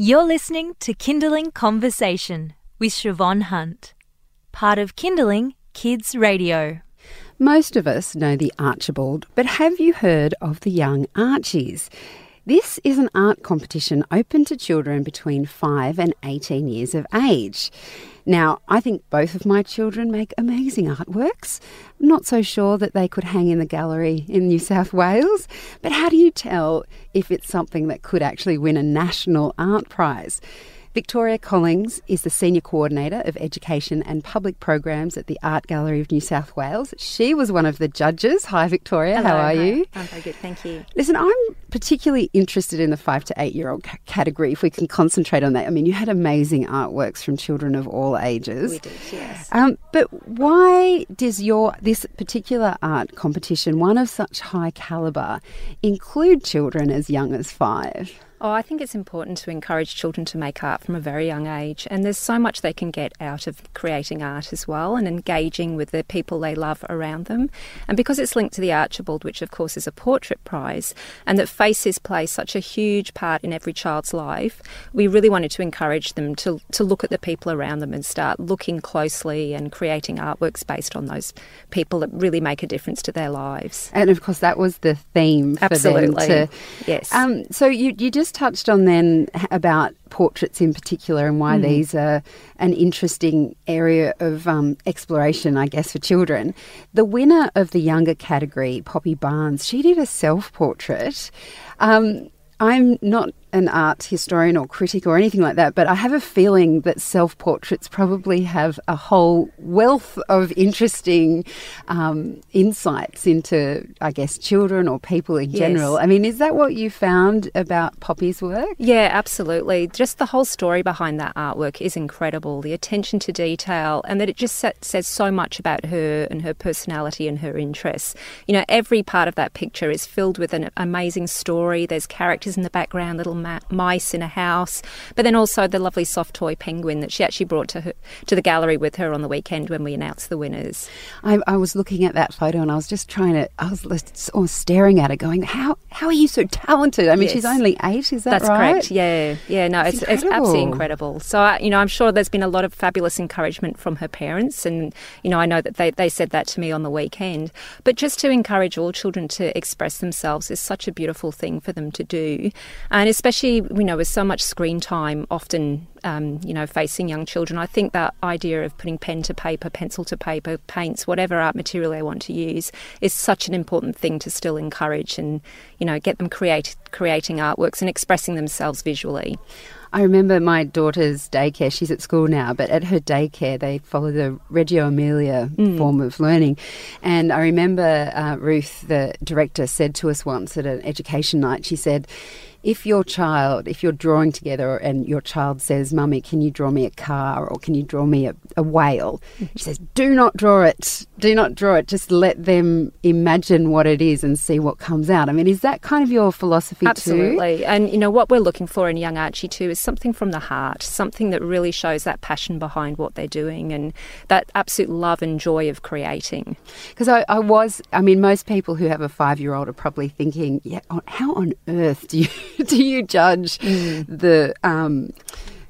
You're listening to Kindling Conversation with Siobhan Hunt, part of Kindling Kids Radio. Most of us know the Archibald, but have you heard of the Young Archies? This is an art competition open to children between 5 and 18 years of age. Now, I think both of my children make amazing artworks. I'm not so sure that they could hang in the gallery in New South Wales, but how do you tell if it's something that could actually win a national art prize? Victoria Collings is the Senior Coordinator of Education and Public Programs at the Art Gallery of New South Wales. She was one of the judges. Hi, Victoria. Hello, How are hi. you? I'm very good, thank you. Listen, I'm particularly interested in the five to eight year old c- category, if we can concentrate on that. I mean, you had amazing artworks from children of all ages. We did, yes. Um, but why does your this particular art competition, one of such high calibre, include children as young as five? Oh, I think it's important to encourage children to make art from a very young age, and there's so much they can get out of creating art as well and engaging with the people they love around them. And because it's linked to the Archibald, which of course is a portrait prize, and that faces play such a huge part in every child's life, we really wanted to encourage them to, to look at the people around them and start looking closely and creating artworks based on those people that really make a difference to their lives. And of course, that was the theme for Absolutely. them to. Yes. Um, so you you just touched on then about portraits in particular and why these are an interesting area of um, exploration, I guess, for children. The winner of the younger category, Poppy Barnes, she did a self portrait. Um, I'm not an art historian or critic or anything like that, but I have a feeling that self portraits probably have a whole wealth of interesting um, insights into, I guess, children or people in Yes. general. I mean, is that what you found about Poppy's work? Yeah, absolutely. Just the whole story behind that artwork is incredible. The attention to detail, and that it just sa- says so much about her and her personality and her interests. You know, every part of that picture is filled with an amazing story. There's characters in the background, little ma- mice in a house, but then also the lovely soft toy penguin that she actually brought to her to the gallery with her on the weekend when we announced the winners. I, I was looking at that photo and I was just trying to, I was just sort staring at it going, how, how are you so talented? I mean, she's only eight, is that That's right? correct. Yeah, yeah. No, It's it's, it's absolutely incredible. incredible. So, I- you know, I'm sure there's been a lot of fabulous encouragement from her parents, and you know, I know that they they said that to me on the weekend. But just to encourage all children to express themselves is such a beautiful thing for them to do, and especially you know, with so much screen time often. Um, you know, facing young children, I think that idea of putting pen to paper, pencil to paper, paints, whatever art material they want to use, is such an important thing to still encourage and you know get them create creating artworks and expressing themselves visually. I remember my daughter's daycare. She's at school now, but at her daycare, they follow the Reggio Emilia form of learning. And I remember uh, Ruth, the director, said to us once at an education night, she said, if your child, if you're drawing together and your child says, Mummy, can you draw me a car or can you draw me a, a whale? Mm-hmm. She says, Do not draw it. Do not draw it. Just let them imagine what it is and see what comes out. I mean, is that kind of your philosophy too? Absolutely. And, you know, what we're looking for in Young Archie too is something from the heart, something that really shows that passion behind what they're doing and that absolute love and joy of creating. Because I, I was, I mean, most people who have a five year old are probably thinking, yeah, how on earth do you do you judge the um,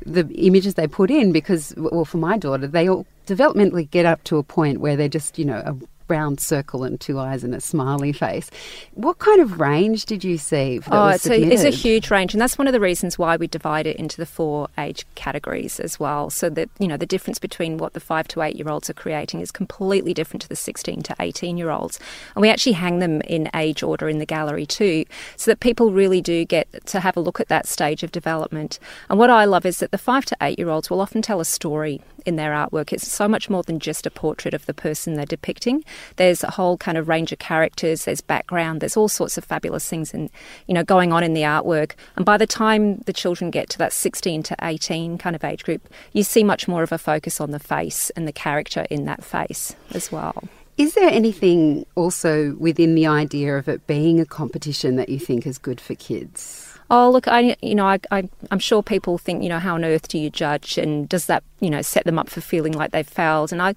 the images they put in? Because, well, for my daughter, they all developmentally get up to a point where they're just, you know, a round circle and two eyes and a smiley face. What kind of range did you see? Oh, it's a, it's a huge range, and that's one of the reasons why we divide it into the four age categories as well. So that you know the difference between what the five to eight year olds are creating is completely different to the sixteen to eighteen year olds, and we actually hang them in age order in the gallery too, so that people really do get to have a look at that stage of development. And what I love is that the five to eight year olds will often tell a story in their artwork. It's so much more than just a portrait of the person they're depicting. There's a whole kind of range of characters, there's background, there's all sorts of fabulous things and you know going on in the artwork. And by the time the children get to that 16 to 18 kind of age group, you see much more of a focus on the face and the character in that face as well. Is there anything also within the idea of it being a competition that you think is good for kids? Oh, look, I, you know, I, I, I'm sure people think, you know, how on earth do you judge, and does that, you know, set them up for feeling like they've failed? And I,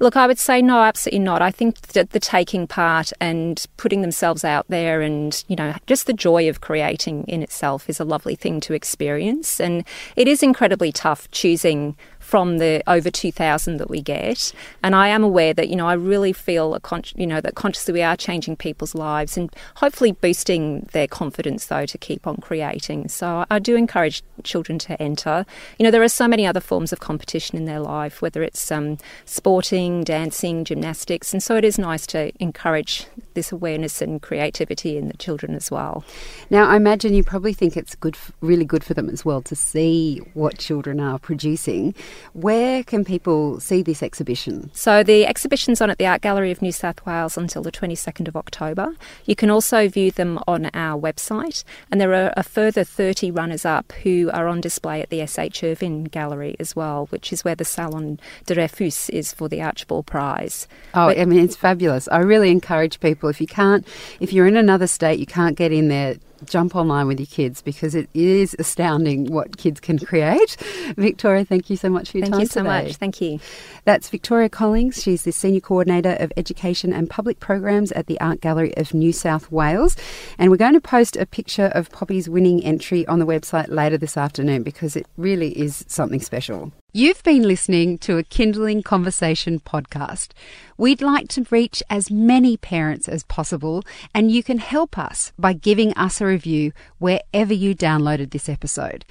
look, I would say no, absolutely not. I think that the taking part and putting themselves out there, and you know, just the joy of creating in itself is a lovely thing to experience, and it is incredibly tough choosing from the over 2,000 that we get. And I am aware that, you know, I really feel, a con- you know, that consciously we are changing people's lives and hopefully boosting their confidence, though, to keep on creating. So I do encourage children to enter. You know, there are so many other forms of competition in their life, whether it's um, sporting, dancing, gymnastics. And so it is nice to encourage this awareness and creativity in the children as well. Now, I imagine you probably think it's good, really good for them as well to see what children are producing. Where can people see this exhibition? So the exhibition's on at the Art Gallery of New South Wales until the 22nd of October. You can also view them on our website, and there are a further 30 runners up who are on display at the S.H. Ervin Gallery as well, which is where the Salon de Refus is for the Archibald Prize. Oh, but, I mean, it's fabulous. I really encourage people if you can't, if you're in another state, you can't get in there jump online with your kids because it is astounding what kids can create. Victoria, thank you so much for your thank time Thank you so today. much. Thank you. That's Victoria Collings. She's the Senior Coordinator of Education and Public Programs at the Art Gallery of New South Wales. And we're going to post a picture of Poppy's winning entry on the website later this afternoon because it really is something special. You've been listening to a Kindling Conversation podcast. We'd like to reach as many parents as possible, and you can help us by giving us a review wherever you downloaded this episode.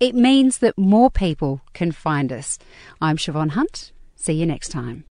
It means that more people can find us. I'm Siobhan Hunt. See you next time.